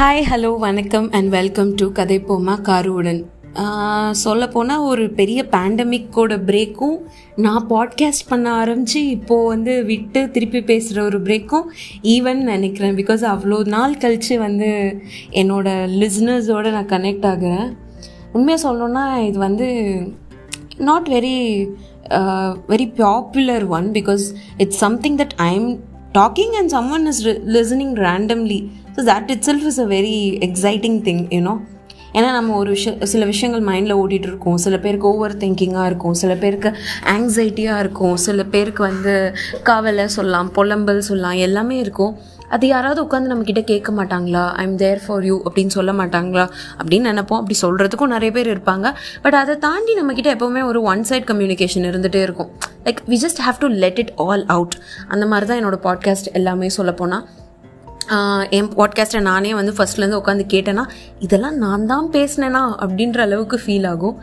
Hi hello வணக்கம் and welcome to கதை போமா காருவுடன். சொல்லப்போனால் ஒரு பெரிய பேண்டமிக்கோட பிரேக்கும் நான் பாட்காஸ்ட் பண்ண ஆரம்பித்து இப்போது வந்து விட்டு திருப்பி பேசுகிற ஒரு பிரேக்கும் ஈவன் நினைக்கிறேன். பிகாஸ் அவ்வளோ நாள் கழித்து வந்து என்னோட லிஸ்னர்ஸோடு நான் கனெக்ட் ஆகிறேன். உண்மையாக சொல்லணுன்னா இது வந்து not very very popular one because it's something that I am talking and someone is listening randomly so that itself is a very exciting thing you know ஏன்னா நம்ம ஒரு விஷயம் சில விஷயங்கள் மைண்டில் ஓடிட்டு இருக்கோம். சில பேருக்கு ஓவர் திங்கிங்காக இருக்கும். சில பேருக்கு ஆங்ஸைட்டியாக இருக்கும். சில பேருக்கு வந்து கவலை சொல்லலாம் புலம்பல் சொல்லலாம் எல்லாமே இருக்கும். அது யாராவது உட்காந்து நம்மக்கிட்ட கேட்க மாட்டாங்களா? I am there for you அப்படின்னு சொல்ல மாட்டாங்களா? அப்படின்னு நினைப்போம். அப்படி சொல்கிறதுக்கும் நிறைய பேர் இருப்பாங்க. பட் அதை தாண்டி நம்மக்கிட்ட எப்போவுமே ஒரு ஒன் சைட் கம்யூனிகேஷன் இருந்துகிட்டே இருக்கும். Like we just have to let it all out அந்த மாதிரி தான் என்னோடய பாட்காஸ்ட் எல்லாமே சொல்லப்போனால் என் பாட்காஸ்ட்டை நானே வந்து ஃபஸ்ட்லேருந்து உட்காந்து கேட்டேன்னா இதெல்லாம் நான் தான் பேசினேனா? அப்படின்ற அளவுக்கு ஃபீல் ஆகும்.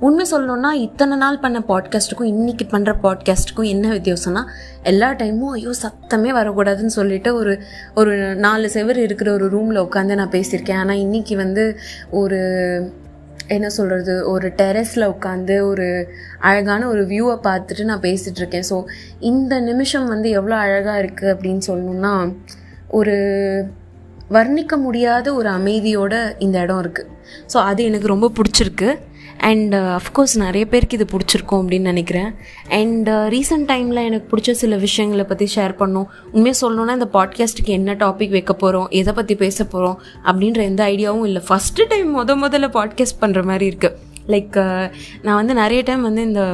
உண்மை சொல்லணும்னா இத்தனை நாள் பண்ண பாட்காஸ்ட்டுக்கும் இன்றைக்கி பண்ணுற பாட்காஸ்ட்டுக்கும் என்ன வித்தியாசம்னா எல்லா டைமும் ஐயோ சத்தமே வரக்கூடாதுன்னு சொல்லிட்டு ஒரு ஒரு நாலு செவர் இருக்கிற ஒரு ரூமில் உட்காந்து நான் பேசியிருக்கேன். ஆனால் இன்றைக்கி வந்து ஒரு என்ன சொல்கிறது ஒரு டெரஸில் உட்காந்து ஒரு அழகான ஒரு வியூவை பார்த்துட்டு நான் பேசிகிட்ருக்கேன் ஸோ இந்த நிமிஷம் வந்து எவ்வளோ அழகாக இருக்குது அப்படின்னு சொல்லணுன்னா ஒரு வர்ணிக்க முடியாத ஒரு அமைதியோட இந்த இடம் இருக்குது ஸோ அது எனக்கு ரொம்ப பிடிச்சிருக்கு. அண்ட் அஃப்கோர்ஸ் uh, நிறைய பேருக்கு இது பிடிச்சிருக்கும் அப்படின்னு நினைக்கிறேன். அண்ட் ரீசெண்ட் டைமில் எனக்கு பிடிச்ச சில விஷயங்களை பற்றி ஷேர் பண்ணோம். உண்மையாக சொல்லணுன்னா இந்த பாட்காஸ்ட்டுக்கு என்ன டாபிக் வைக்க போகிறோம் எதை பற்றி பேச போகிறோம் அப்படின்ற எந்த ஐடியாவும் இல்லை. ஃபஸ்ட்டு டைம் முத முதல்ல பாட்காஸ்ட் பண்ணுற மாதிரி இருக்குது லைக் uh, நான் வந்து நிறைய டைம் வந்து இந்த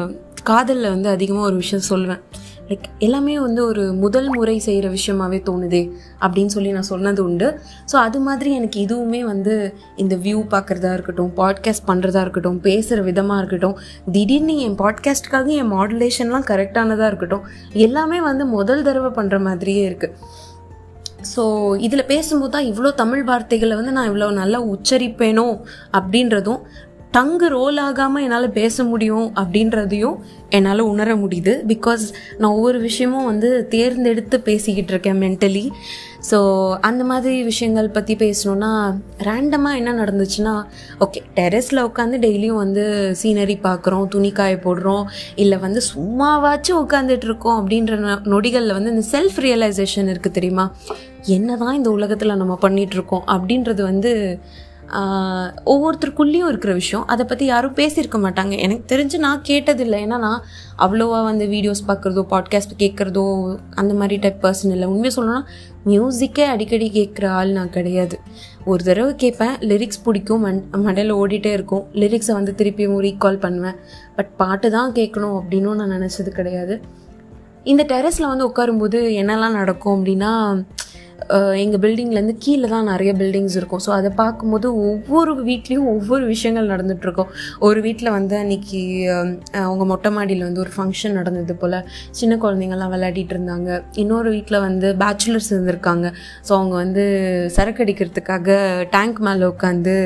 காதலில் வந்து அதிகமாக ஒரு விஷயம் சொல்லுவேன் லைக் எல்லாமே வந்து ஒரு முதல் முறை செய்கிற விஷயமாவே தோணுதே அப்படின்னு சொல்லி நான் சொன்னது உண்டு. ஸோ அது மாதிரி எனக்கு இதுவுமே வந்து இந்த வியூ பார்க்குறதா இருக்கட்டும் பாட்காஸ்ட் பண்ணுறதா இருக்கட்டும் பேசுகிற விதமாக இருக்கட்டும் திடீர்னு என் பாட்காஸ்ட்டுக்காக என் மாடுலேஷன்லாம் கரெக்டானதாக இருக்கட்டும் எல்லாமே வந்து முதல் தடவை பண்ணுற மாதிரியே இருக்குது ஸோ இதில் பேசும்போது தான் இவ்வளோ தமிழ் வார்த்தைகளை வந்து நான் இவ்வளோ நல்லா உச்சரிப்பேனோ அப்படின்றதும் டங்கு ரோல் ஆகாமல் என்னால் பேச முடியும் அப்படின்றதையும் என்னால் உணர முடியுது. பிகாஸ் நான் ஒவ்வொரு விஷயமும் வந்து தேர்ந்தெடுத்து பேசிக்கிட்டு இருக்கேன் மென்டலி ஸோ அந்த மாதிரி விஷயங்கள் பற்றி பேசணுன்னா ரேண்டமாக என்ன நடந்துச்சுன்னா ஓகே டெரஸில் உட்காந்து டெய்லியும் வந்து சீனரி பார்க்குறோம் துணி காய போடுறோம் இல்லை வந்து சும்மாவாச்சும் உட்காந்துட்டு இருக்கோம் அப்படின்ற நொடிகளில் வந்து இந்த செல்ஃப் ரியலைசேஷன் இருக்குது தெரியுமா? என்ன தான் இந்த உலகத்தில் நம்ம பண்ணிகிட்ருக்கோம் அப்படின்றது வந்து ஒவ்வொருத்தருக்குள்ளேயும் இருக்கிற விஷயம். அதை பற்றி யாரும் பேசியிருக்க மாட்டாங்க. எனக்கு தெரிஞ்சு நான் கேட்டதில்லை. ஏன்னா நான் அவ்வளோவா வந்து வீடியோஸ் பார்க்குறதோ பாட்காஸ்ட் கேட்குறதோ அந்த மாதிரி டைப் பர்சன் இல்லை. உண்மையாக சொல்லணும்னா மியூசிக்கே அடிக்கடி கேட்குற ஆள் நான் கிடையாது. ஒரு தடவை கேட்பேன். லிரிக்ஸ் பிடிக்கும். மண் மண்டையில் ஓடிட்டே இருக்கும். லிரிக்ஸை வந்து திருப்பியும் ரீகால் பண்ணுவேன். பட் பாட்டு தான் கேட்கணும் அப்படின்னும் நான் நினச்சது கிடையாது. இந்த டெரஸில் வந்து உட்காரும்போது என்னெல்லாம் நடக்கும் அப்படின்னா எங்கள் பில்டிங்லேருந்து கீழே தான் நிறைய பில்டிங்ஸ் இருக்கும். ஸோ அதை பார்க்கும்போது ஒவ்வொரு வீட்லேயும் ஒவ்வொரு விஷயங்கள் நடந்துகிட்ருக்கும் ஒரு வீட்டில் வந்து அன்றைக்கி அவங்க மொட்டை மாடியில் வந்து ஒரு ஃபங்க்ஷன் நடந்தது போல் சின்ன குழந்தைங்கள்லாம் விளையாடிட்டு இருந்தாங்க. இன்னொரு வீட்டில் வந்து பேச்சுலர்ஸ் இருந்திருக்காங்க. ஸோ அவங்க வந்து சரக்கு அடிக்கிறதுக்காக டேங்க் மேலே உட்காந்து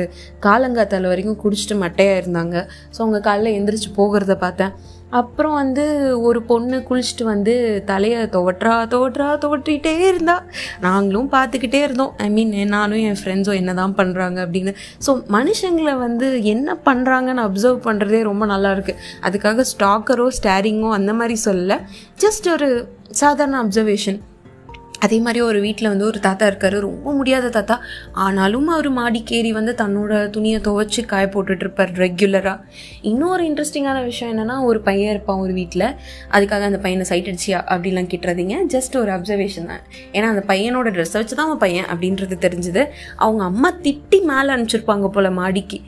காலங்காத்தால வரைக்கும் குடிச்சிட்டு மட்டையாக இருந்தாங்க. ஸோ அவங்க காலையில் எந்திரிச்சு போகிறத பார்த்தேன். அப்புறம் வந்து ஒரு பொண்ணு குளிச்சுட்டு வந்து தலையை துவட்டுறா தோற்றா தோற்றிட்டே இருந்தா நாங்களும் பார்த்துக்கிட்டே இருந்தோம். ஐ மீன் நானும் என் ஃப்ரெண்ட்ஸும் என்ன தான் பண்ணுறாங்க அப்படின்னு. ஸோ மனுஷங்களை வந்து என்ன பண்ணுறாங்கன்னு அப்சர்வ் பண்ணுறதே ரொம்ப நல்லாயிருக்கு அதுக்காக ஸ்டாக்கரோ ஸ்டேரிங்கோ அந்த மாதிரி சொல்லலை. ஜஸ்ட் ஒரு சாதாரண அப்சர்வேஷன் அதே மாதிரி ஒரு வீட்டில் வந்து ஒரு தாத்தா இருக்கார். ரொம்ப முடியாத தாத்தா. ஆனாலும் அவர் மாடிக்கேறி வந்து தன்னோட துணியை துவைச்சி காய போட்டுட்ருப்பார் ரெகுலராக இன்னொரு இன்ட்ரெஸ்டிங்கான விஷயம் என்னென்னா ஒரு பையன் இருப்பான் ஒரு வீட்டில் அதுக்காக அந்த பையனை சைட் அடிச்சியா? அப்படிலாம் கிட்டுறதீங்க. ஜஸ்ட் ஒரு அப்சர்வேஷன் தான். ஏன்னா அந்த பையனோட ட்ரெஸ்ஸை வச்சு தான் அவன் பையன் அப்படின்றது தெரிஞ்சுது. அவங்க அம்மா திட்டி மேலே அனுப்பிச்சிருப்பாங்க போல் மாடிக்கு.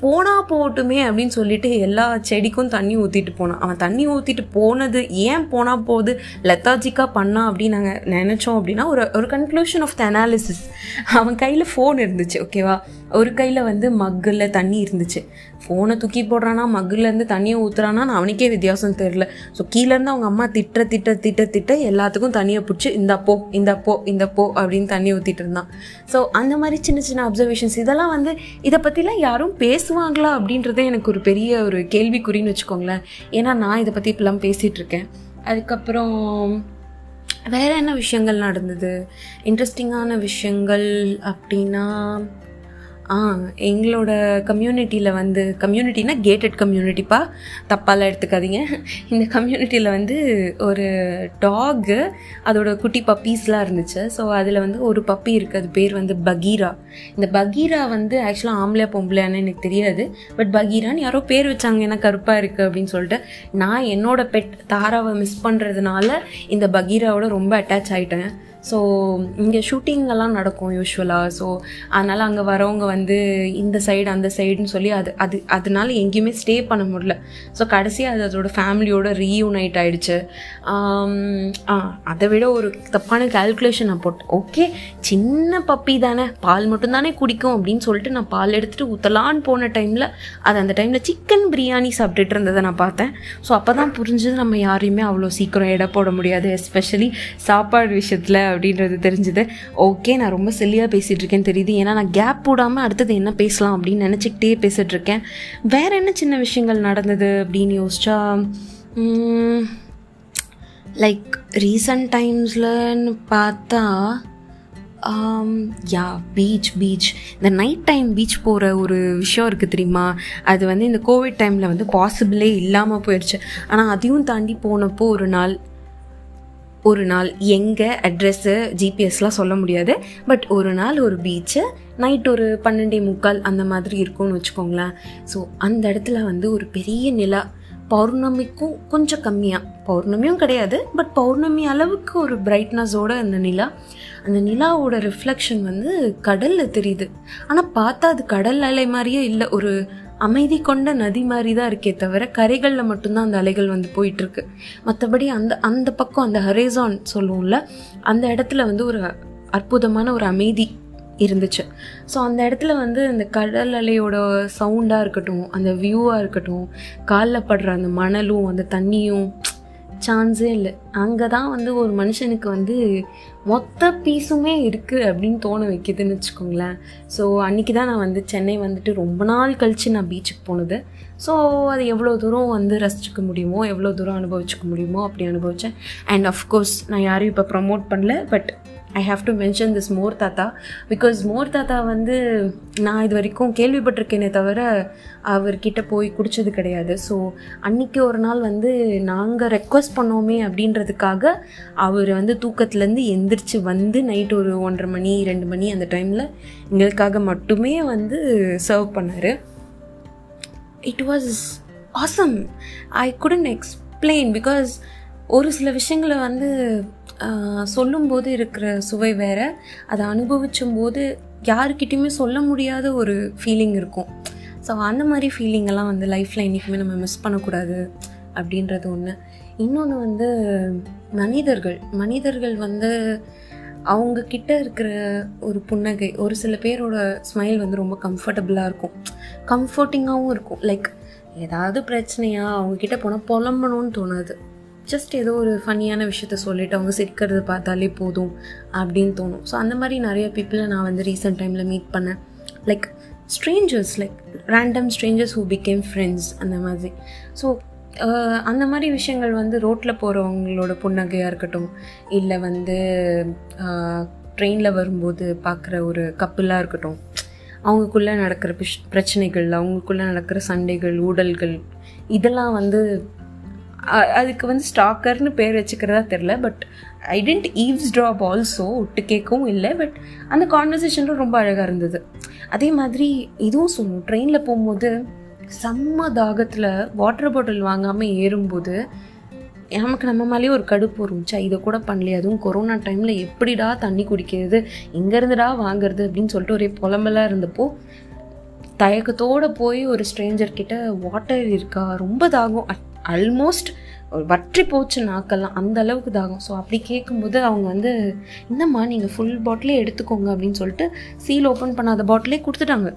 போனா போகட்டுமே அப்படின்னு சொல்லிட்டு எல்லா செடிக்கும் தண்ணி ஊற்றிட்டு போனான். அவன் தண்ணி ஊற்றிட்டு போனது ஏன் போனா போகுது? லெத்தாஜிக்காக பண்ணான் அப்படின்னு நாங்கள் நினச்சோம் அப்படின்னா ஒரு ஒரு கன்க்ளூஷன் ஆஃப் த அனாலிசிஸ் அவன் கையில் ஃபோன் இருந்துச்சு ஓகேவா ஒரு கையில் வந்து மக்கில் தண்ணி இருந்துச்சு. ஃபோனை தூக்கி போடுறானா மக்குலேருந்து தண்ணியை ஊற்றுறானா அவனுக்கே வித்தியாசம் தெரில ஸோ கீழேருந்து அவங்க அம்மா திட்ட திட்ட திட்ட திட்ட எல்லாத்துக்கும் தண்ணியை பிடிச்சி இந்த போ இந்த போ இந்த போ அப்படின்னு தண்ணி ஊற்றிட்டு இருந்தான். ஸோ அந்த மாதிரி சின்ன சின்ன அப்சர்வேஷன்ஸ் இதெல்லாம் வந்து இதை பற்றிலாம் யாரும் பேசுவாங்களா அப்படின்றதே எனக்கு ஒரு பெரிய ஒரு கேள்விக்குறின்னு வச்சுக்கோங்களேன். ஏன்னா நான் இதை பற்றி இப்பெல்லாம் பேசிகிட்டு இருக்கேன். அதுக்கப்புறம் வேறு என்ன விஷயங்கள் நடந்தது? இன்ட்ரெஸ்டிங்கான விஷயங்கள் அப்படின்னா ஆ எங்களோட கம்யூனிட்டியில் வந்து கம்யூனிட்டினா கேட்டட் கம்யூனிட்டிப்பா தப்பாலாம் எடுத்துக்காதீங்க. இந்த கம்யூனிட்டியில் வந்து ஒரு டாகு அதோட குட்டி பப்பீஸ்லாம் இருந்துச்சு. ஸோ அதில் வந்து ஒரு பப்பி இருக்குது அது பேர் வந்து பகீரா. இந்த பகீரா வந்து ஆக்சுவலாக ஆம்பளை பொம்பளையான்னு எனக்கு தெரியாது. பட் பகீரான்னு யாரோ பேர் வச்சாங்க. ஏன்னா கருப்பாக இருக்குது அப்படின்னு சொல்லிட்டு நான் என்னோட பெட் தாராவை மிஸ் பண்ணுறதுனால இந்த பகீராவோட ரொம்ப அட்டாச் ஆகிட்டேன் ஸோ இங்கே ஷூட்டிங்கெல்லாம் நடக்கும் யூஸ்வலாக ஸோ அதனால் அங்கே வரவங்க வந்து இந்த சைடு அந்த சைடுன்னு சொல்லி அது அது அதனால எங்கேயுமே ஸ்டே பண்ண முடியல. ஸோ கடைசியாக அது அதோட ஃபேமிலியோட ரீயூனைட் ஆகிடுச்சு அதை விட ஒரு தப்பான கால்குலேஷன் நான் போட்டேன். ஓகே சின்ன பப்பி தானே பால் மட்டும்தானே குடிக்கும் அப்படின்னு சொல்லிட்டு நான் பால் எடுத்துகிட்டு ஊற்றலான்னு போன டைமில் அது அந்த டைமில் சிக்கன் பிரியாணி சாப்பிட்டுட்டு இருந்ததை நான் பார்த்தேன். ஸோ அப்போ தான் புரிஞ்சது நம்ம யாரையுமே அவ்வளோ சீக்கிரம் எடை போட முடியாது எஸ்பெஷலி சாப்பாடு விஷயத்தில் அப்படின்றது தெரிஞ்சுது. ஓகே நான் ரொம்ப சில்லியாக பேசிகிட்டு இருக்கேன்னு தெரியுது. ஏன்னா நான் கேப் போடாமல் அடுத்தது என்ன பேசலாம் அப்படின்னு நினச்சிக்கிட்டே பேசிகிட்டு இருக்கேன் வேறு என்ன சின்ன விஷயங்கள் நடந்தது அப்படின்னு யோசிச்சா லைக் ரீசன்ட் டைம்ஸ்லன்னு பார்த்தா யா பீச் பீச் இந்த நைட் டைம் பீச் போகிற ஒரு விஷயம் இருக்குது தெரியுமா? அது வந்து இந்த கோவிட் டைமில் வந்து பாசிபிளே இல்லாமல் போயிடுச்சு ஆனால் அதையும் தாண்டி போனப்போ ஒரு நாள் ஒரு நாள் எங்கே அட்ரெஸ்ஸு ஜிபிஎஸ்லாம் சொல்ல முடியாது. பட் ஒரு நாள் ஒரு பீச்சு நைட் ஒரு பன்னெண்டே முக்கால் அந்த மாதிரி இருக்கும்னு வச்சுக்கோங்களேன். ஸோ அந்த இடத்துல வந்து ஒரு பெரிய நிலா. பௌர்ணமிக்கும் கொஞ்சம் கம்மியாக பௌர்ணமியும் கிடையாது பட் பௌர்ணமி அளவுக்கு ஒரு பிரைட்னஸோட அந்த நிலா. அந்த நிலாவோட ரிஃப்ளெக்ஷன் வந்து கடலில் தெரியுது. ஆனால் பார்த்தா அது கடல் அலை மாதிரியே இல்லை. ஒரு அமைதி கொண்ட நதி மாதிரி தான் இருக்கே தவிர கரைகளில் மட்டும்தான் அந்த அலைகள் வந்து போயிட்டுருக்கு. மற்றபடி அந்த அந்த பக்கம் அந்த ஹரேசான் சொல்லுவோம்ல அந்த இடத்துல வந்து ஒரு அற்புதமான ஒரு அமைதி இருந்துச்சு. ஸோ அந்த இடத்துல வந்து அந்த கடல் அலையோட சவுண்டாக இருக்கட்டும் அந்த வியூவாக இருக்கட்டும் காலில் படுற அந்த மணலும் அந்த தண்ணியும் சான்ஸே இல்லை. அங்கே தான் வந்து ஒரு மனுஷனுக்கு வந்து மொத்த பீஸுமே இருக்குது அப்படின்னு தோண வைக்கிதுன்னு வச்சுக்கோங்களேன். ஸோ அன்றைக்கி தான் நான் வந்து சென்னை வந்துட்டு ரொம்ப நாள் கழித்து நான் பீச்சுக்கு போனது. ஸோ அது எவ்வளோ தூரம் வந்து ரசிச்சுக்க முடியுமோ எவ்வளோ தூரம் அனுபவிச்சுக்க முடியுமோ அப்படி அனுபவித்தேன் அண்ட் அஃப்கோர்ஸ் நான் யாரையும் இப்போ ப்ரமோட் பண்ணல but I have to mention this மோர் தாத்தா பிகாஸ் மோர் தாத்தா வந்து நான் இது வரைக்கும் கேள்விப்பட்டிருக்கேனே தவிர அவர்கிட்ட போய் குடித்தது கிடையாது. ஸோ அன்றைக்கி ஒரு நாள் வந்து நாங்கள் ரெக்வஸ்ட் பண்ணோமே அப்படின்றதுக்காக அவர் வந்து தூக்கத்துலேருந்து எந்திரிச்சு வந்து நைட் ஒரு ஒன்றரை மணி ரெண்டு மணி அந்த டைமில் எங்களுக்காக மட்டுமே வந்து சர்வ் பண்ணார். It was awesome I couldn't explain because ஒரு சில விஷயங்களை வந்து சொல்லும்போது இருக்கிற சுவை வேறு. அதை அனுபவிச்சும் போது யாருக்கிட்டையுமே சொல்ல முடியாத ஒரு ஃபீலிங் இருக்கும். ஸோ அந்த மாதிரி ஃபீலிங்கெல்லாம் வந்து லைஃப்பில் என்றைக்குமே நம்ம மிஸ் பண்ணக்கூடாது அப்படின்றது ஒன்று இன்னொன்று வந்து மனிதர்கள். மனிதர்கள் வந்து அவங்கக்கிட்ட இருக்கிற ஒரு புன்னகை ஒரு சில பேரோட ஸ்மைல் வந்து ரொம்ப கம்ஃபர்டபுளாக இருக்கும். கம்ஃபர்டிங்காகவும் இருக்கும். லைக் ஏதாவது பிரச்சனையாக அவங்கக்கிட்ட போனால் புலம்பணும்னு தோணாது. ஜஸ்ட் ஏதோ ஒரு ஃபன்னியான விஷயத்த சொல்லிவிட்டு அவங்க சிரிக்கிறது பார்த்தாலே போதும் அப்படின்னு தோணும். ஸோ அந்த மாதிரி நிறைய பீப்புளை நான் வந்து ரீசெண்ட் டைமில் மீட் பண்ணேன். Like strangers like random strangers who became friends அந்த மாதிரி. ஸோ அந்த மாதிரி விஷயங்கள் வந்து ரோட்டில் போகிறவங்களோட புன்னகையாக இருக்கட்டும் இல்லை வந்து ட்ரெயினில் வரும்போது பார்க்குற ஒரு கப்புலாக இருக்கட்டும் அவங்களுக்குள்ளே நடக்கிற பிஷ் பிரச்சனைகள் அவங்களுக்குள்ளே நடக்கிற சண்டைகள் ஊடல்கள் இதெல்லாம் வந்து அதுக்கு வந்து ஸ்டாக்கர்னு பேர் வச்சுக்கிறதா தெரில but I tend eavesdrop also விட்டு கேட்கவும் இல்லை பட் அந்த கான்வர்சேஷனும் ரொம்ப அழகாக இருந்தது. அதே மாதிரி இதுவும் சொல்லணும். ட்ரெயினில் போகும்போது செம்ம தாகத்தில் வாட்டர் பாட்டில் வாங்காமல் ஏறும்போது நமக்கு நம்ம மேலேயே ஒரு கடுப்பு இருந்துச்சா. இதை கூட பண்ணலையே அதுவும் கொரோனா டைமில் எப்படிடா தண்ணி குடிக்கிறது எங்கேருந்துடா வாங்குறது அப்படின்னு சொல்லிட்டு ஒரே புலம்பலாக இருந்தப்போ தயக்கத்தோடு போய் ஒரு ஸ்ட்ரேஞ்சர் கிட்ட வாட்டர் இருக்கா? ரொம்ப தாகம். ஆல்மோஸ்ட் வற்றி போச்சு நாக்கெல்லாம் அந்த அளவுக்கு தாகும். ஸோ அப்படி கேட்கும்போது அவங்க வந்து இந்தம்மா நீங்கள் ஃபுல் பாட்டிலே எடுத்துக்கோங்க அப்படின்னு சொல்லிட்டு சீல் ஓப்பன் பண்ணாத பாட்டிலே கொடுத்துட்டாங்க.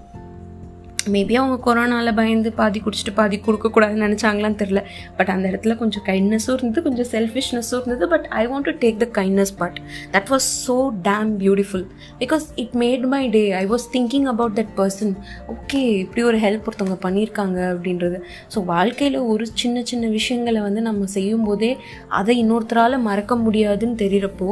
மேபி அவங்க கொரோனாவில் பயந்து பாதி குடிச்சிட்டு பாதி கொடுக்கக்கூடாதுன்னு நினச்சாங்களான்னு தெரில பட் அந்த இடத்துல கொஞ்சம் கைண்ட்னஸும் இருந்தது கொஞ்சம் செல்ஃபிஷ்னஸும் இருந்தது. But I want to take the kindness part that was so damn beautiful because it made my day I was thinking about that person okay இப்படி ஒரு ஹெல்ப் ஒருத்தவங்க பண்ணியிருக்காங்க அப்படின்றது. ஸோ வாழ்க்கையில் ஒரு சின்ன சின்ன விஷயங்களை வந்து நம்ம செய்யும்போதே அதை இன்னொருத்தரால் மறக்க முடியாதுன்னு தெரிகிறப்போ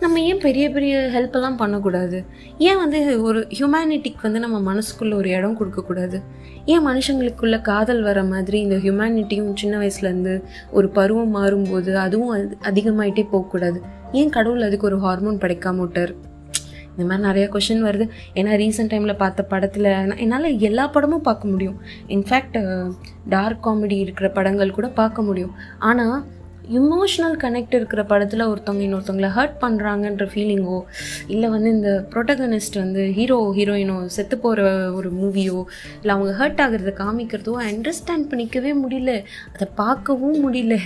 நம்ம ஏன் பெரிய பெரிய ஹெல்ப்பெல்லாம் பண்ணக்கூடாது? ஏன் வந்து ஒரு ஹியூமனிட்டிக்கு வந்து நம்ம மனசுக்குள்ளே ஒரு இடம் கொடுக்கக்கூடாது? ஏன் மனுஷங்களுக்குள்ள காதல் வர மாதிரி இந்த ஹியூமனிட்டியும் சின்ன வயசுலேருந்து ஒரு பருவம் மாறும்போது அதுவும் அது அதிகமாயிட்டே போகக்கூடாது? ஏன் கடவுள் அதுக்கு ஒரு ஹார்மோன் படைக்காம விட்டார்? இந்த மாதிரி நிறையா கொஷின் வருது. ஏன்னா ரீசெண்ட் டைமில் பார்த்த படத்தில் என்னால் எல்லா படமும் பார்க்க முடியும். இன்ஃபேக்ட் டார்க் காமெடி இருக்கிற படங்கள் கூட பார்க்க முடியும். ஆனால் இமோஷ்னல் கனெக்ட் இருக்கிற படத்தில் ஒருத்தவங்க இன்னொருத்தவங்கள ஹர்ட் பண்ணுறாங்கன்ற ஃபீலிங்கோ இல்லை வந்து இந்த ப்ரொட்டகனிஸ்ட் வந்து ஹீரோ ஹீரோயினோ செத்து போகிற ஒரு மூவியோ இல்லை அவங்க ஹர்ட் ஆகிறத காமிக்கிறதோ அண்டர்ஸ்டாண்ட் பண்ணிக்கவே முடியல. அதை பார்க்கவும் முடியல.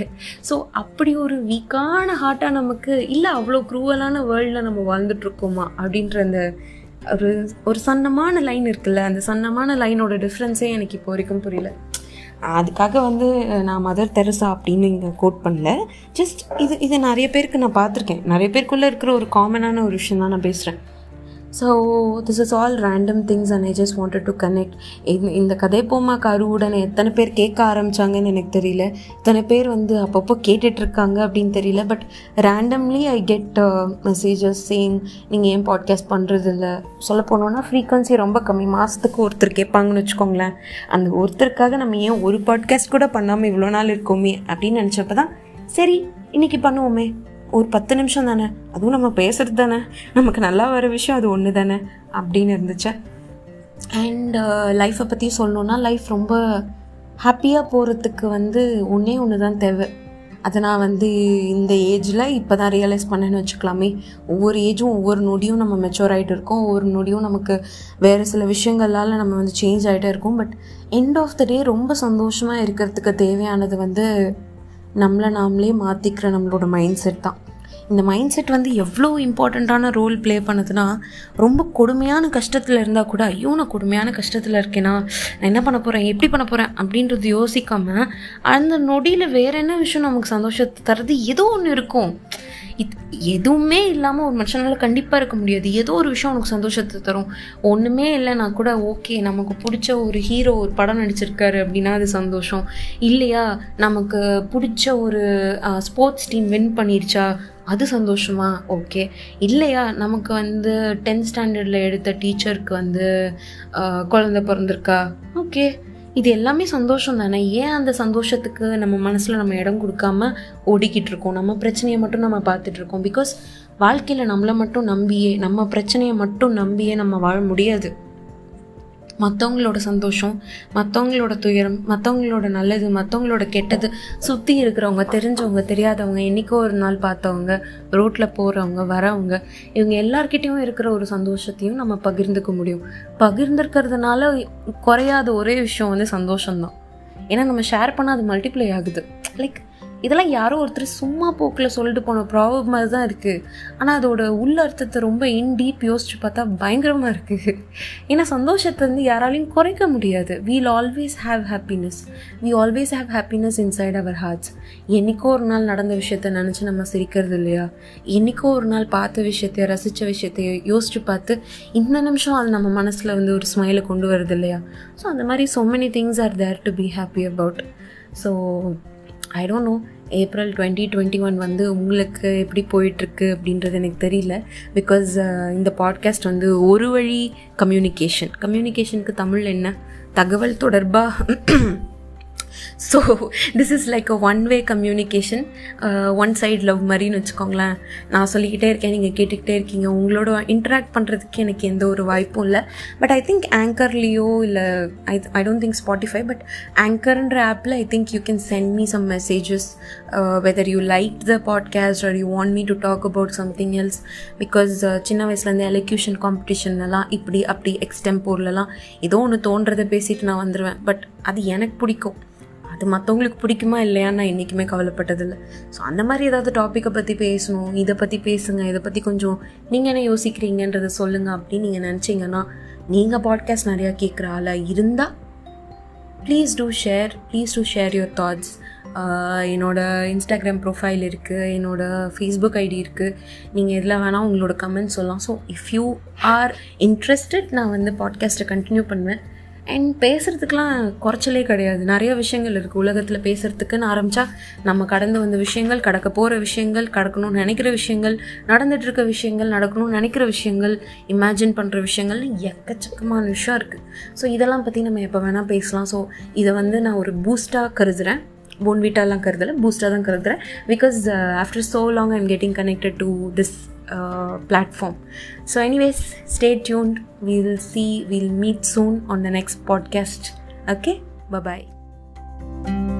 ஸோ அப்படி ஒரு வீக்கான ஹார்ட்டாக நமக்கு இல்லை அவ்வளோ க்ரூவலான வேர்ல்டில் நம்ம வாழ்ந்துட்டுருக்கோமா? அப்படின்ற அந்த ஒரு ஒரு சன்னமான லைன் இருக்குல்ல அந்த சன்னமான லைனோட டிஃப்ரென்ஸே எனக்கு இப்போ வரைக்கும் புரியல. அதுக்காக வந்து நான் மதர் தெரசா அப்படின்னு இங்கே கோட் பண்ணல. ஜஸ்ட் இது இது நிறைய பேருக்கு நான் பார்த்துருக்கேன். நிறைய பேருக்குள்ளே இருக்கிற ஒரு காமனான ஒரு விஷயம் தான் நான் பேசுகிறேன் so this is all random things and I just wanted to connect இந்த கதை போமா கருவுடன் எத்தனை பேர் கேட்க ஆரம்பித்தாங்கன்னு எனக்கு தெரியல. இத்தனை பேர் வந்து அப்பப்போ கேட்டுட்ருக்காங்க அப்படின்னு தெரியல. But randomly I get messages same நீங்கள் ஏன் பாட்காஸ்ட் பண்ணுறது இல்லை சொல்ல போனோன்னா ஃப்ரீக்வன்சி ரொம்ப கம்மி. மாதத்துக்கு ஒருத்தர் கேட்பாங்கன்னு வச்சுக்கோங்களேன். அந்த ஒருத்தருக்காக நம்ம ஏன் ஒரு பாட்காஸ்ட் கூட பண்ணாமல் இவ்வளோ நாள் இருக்கோமே அப்படின்னு நினச்சப்ப தான் சரி இன்றைக்கி பண்ணுவோமே. ஒரு பத்து நிமிஷம் தானே? அதுவும் நம்ம பேசுகிறது தானே? நமக்கு நல்லா வர விஷயம் அது ஒன்று தானே? அப்படின்னு இருந்துச்சு. Uh, அண்ட் லைஃப்பை பற்றி சொல்லணுன்னா லைஃப் ரொம்ப ஹாப்பியாக போகிறதுக்கு வந்து ஒன்றே ஒன்று தான் தேவை. அதை நான் வந்து இந்த ஏஜில் இப்போ தான் ரியலைஸ் பண்ணேன்னு வச்சுக்கலாமே. ஒவ்வொரு ஏஜும் ஒவ்வொரு நொடியும் நம்ம மெச்சோர் ஆகிட்டு இருக்கோம். ஒவ்வொரு நொடியும் நமக்கு வேறு சில விஷயங்களால் நம்ம வந்து சேஞ்ச் ஆகிட்டே இருக்கோம். But end of the day ரொம்ப சந்தோஷமாக இருக்கிறதுக்கு தேவையானது வந்து நம்மளை நாமளே மாற்றிக்கிற நம்மளோட மைண்ட் செட் தான். இந்த மைண்ட் செட் வந்து எவ்வளோ இம்பார்ட்டண்ட்டான ரோல் ப்ளே பண்ணுதுன்னா ரொம்ப கொடுமையான கஷ்டத்தில் இருந்தால் கூட ஐயோ நான் கொடுமையான கஷ்டத்தில் இருக்கேனா? நான் என்ன பண்ண போகிறேன் எப்படி பண்ண போகிறேன் அப்படின்றது யோசிக்காமல் அந்த நொடியில் வேறு என்ன விஷயம் நமக்கு சந்தோஷத்தை தருது? ஏதோ ஒன்று இருக்கும். இது எதுவுமே இல்லாமல் ஒரு மனுஷனால் கண்டிப்பாக இருக்க முடியாது. ஏதோ ஒரு விஷயம் உனக்கு சந்தோஷத்தை தரும். ஒன்றுமே இல்லைனா கூட ஓகே நமக்கு பிடிச்ச ஒரு ஹீரோ ஒரு படம் நடிச்சிருக்காரு அப்படின்னா அது சந்தோஷம். இல்லையா நமக்கு பிடிச்ச ஒரு ஸ்போர்ட்ஸ் டீம் வின் பண்ணிருச்சா அது சந்தோஷமா? ஓகே. இல்லையா நமக்கு வந்து டென்த் ஸ்டாண்டர்டில் எடுத்த டீச்சருக்கு வந்து குழந்த பிறந்திருக்கா? ஓகே. இது எல்லாமே சந்தோஷம் தானே? ஏன் அந்த சந்தோஷத்துக்கு நம்ம மனசில் நம்ம இடம் கொடுக்காம ஓடிக்கிட்டு இருக்கோம்? நம்ம பிரச்சனையை மட்டும் நம்ம பார்த்துட்டு இருக்கோம். பிகாஸ் வாழ்க்கையில் நம்மளை மட்டும் நம்பியே நம்ம பிரச்சனையை மட்டும் நம்பியே நம்ம வாழ முடியாது. மற்றவங்களோட சந்தோஷம் மற்றவங்களோட துயரம் மற்றவங்களோட நல்லது மற்றவங்களோட கெட்டது சுற்றி இருக்கிறவங்க தெரிஞ்சவங்க தெரியாதவங்க என்றைக்கோ ஒரு நாள் பார்த்தவங்க ரோட்டில் போகிறவங்க வரவங்க இவங்க எல்லார்கிட்டேயும் இருக்கிற ஒரு சந்தோஷத்தையும் நம்ம பகிர்ந்துக்க முடியும். பகிர்ந்துருக்கிறதுனால குறையாத ஒரே விஷயம் வந்து சந்தோஷம்தான். ஏன்னா நம்ம ஷேர் பண்ணால் அது மல்டிப்ளை ஆகுது. லைக் இதெல்லாம் யாரோ ஒருத்தர் சும்மா போக்கில் சொல்லிட்டு போன ப்ராப்ளம் மாதிரி தான் இருக்குது ஆனால் அதோட உள்ள அர்த்தத்தை ரொம்ப இன் டீப் யோசிச்சு பார்த்தா பயங்கரமாக இருக்குது ஏன்னா சந்தோஷத்தை வந்து யாராலையும் குறைக்க முடியாது. We'll always have happiness we always have happiness inside our hearts என்றைக்கோ ஒரு நாள் நடந்த விஷயத்த நினச்சி நம்ம சிரிக்கிறது இல்லையா? என்றைக்கோ ஒரு நாள் பார்த்த விஷயத்தைய ரசித்த விஷயத்தைய யோசிச்சு பார்த்து இந்த நிமிஷம் அது நம்ம மனசில் வந்து ஒரு ஸ்மைலை கொண்டு வருது இல்லையா? ஸோ அந்த மாதிரி so many things are there to be happy about so I don't know April twenty twenty one வந்து உங்களுக்கு எப்படி போயிட்டுருக்கு அப்படின்றது எனக்கு தெரியல. பிகாஸ் uh, இந்த பாட்காஸ்ட் வந்து ஒரு வழி கம்யூனிகேஷன் கம்யூனிகேஷனுக்கு தமிழ் என்ன? தகவல் தொடர்பாக so this is like a one way communication one side love மாதிரின்னு வச்சுக்கோங்களேன். நான் சொல்லிக்கிட்டே இருக்கேன் நீங்கள் கேட்டுக்கிட்டே இருக்கீங்க. உங்களோட இன்ட்ராக்ட் பண்ணுறதுக்கு எனக்கு எந்த ஒரு வாய்ப்பும் இல்லை. பட் ஐ திங்க் ஆங்கர்லேயோ இல்லை I I don't think Spotify but ஆங்கர்ன்ற ஆப்பில் I think you can send me some messages whether you like the podcast or you want me to talk about something else because சின்ன வயசுலேருந்து elocution காம்படிஷன்லலாம் இப்படி அப்படி எக்ஸ்டெம்போர்லலாம் ஏதோ ஒன்று தோன்றதை பேசிட்டு நான் வந்துடுவேன் பட் அது எனக்கு பிடிக்கும். அது மற்றவங்களுக்கு பிடிக்குமா இல்லையான்னு நான் என்றைக்குமே கவலைப்பட்டதில்லை. ஸோ அந்த மாதிரி ஏதாவது டாப்பிக்கை பற்றி பேசணும் இதை பற்றி பேசுங்க இதை பற்றி கொஞ்சம் நீங்கள் என்ன யோசிக்கிறீங்கன்றதை சொல்லுங்கள் அப்படின்னு நீங்கள் நினச்சிங்கன்னா நீங்கள் பாட்காஸ்ட் நிறையா கேட்குற ஆளாக இருந்தால் please do share please do share your thoughts என்னோடய இன்ஸ்டாகிராம் ப்ரொஃபைல் இருக்குது என்னோடய ஃபேஸ்புக் ஐடி இருக்குது நீங்கள் எதில் வேணால் உங்களோட கமெண்ட் சொல்லலாம். So if you are interested நான் வந்து பாட்காஸ்ட்டை கண்டினியூ பண்ணுவேன். அண்ட் பேசுகிறதுக்கெலாம் குறைச்சலே கிடையாது. நிறைய விஷயங்கள் இருக்குது உலகத்தில் பேசுகிறதுக்குன்னு ஆரம்பித்தா நம்ம கடந்து வந்த விஷயங்கள் கடக்க போகிற விஷயங்கள் கடக்கணும்னு நினைக்கிற விஷயங்கள் நடந்துகிட்ருக்க விஷயங்கள் நடக்கணும்னு நினைக்கிற விஷயங்கள் இமேஜின் பண்ணுற விஷயங்கள் எக்கச்சக்கமான விஷயம் இருக்குது ஸோ இதெல்லாம் பற்றி நம்ம எப்போ வேணால் பேசலாம். ஸோ இதை வந்து நான் ஒரு பூஸ்ட்டாக கருதுகிறேன் போன்விட்டாலாம் கருதலை பூஸ்டாக தான் கருதுகிறேன் because after so long I'm getting connected to this platform. So, anyways, stay tuned. We will see, we'll meet soon on the next podcast. Okay, bye bye.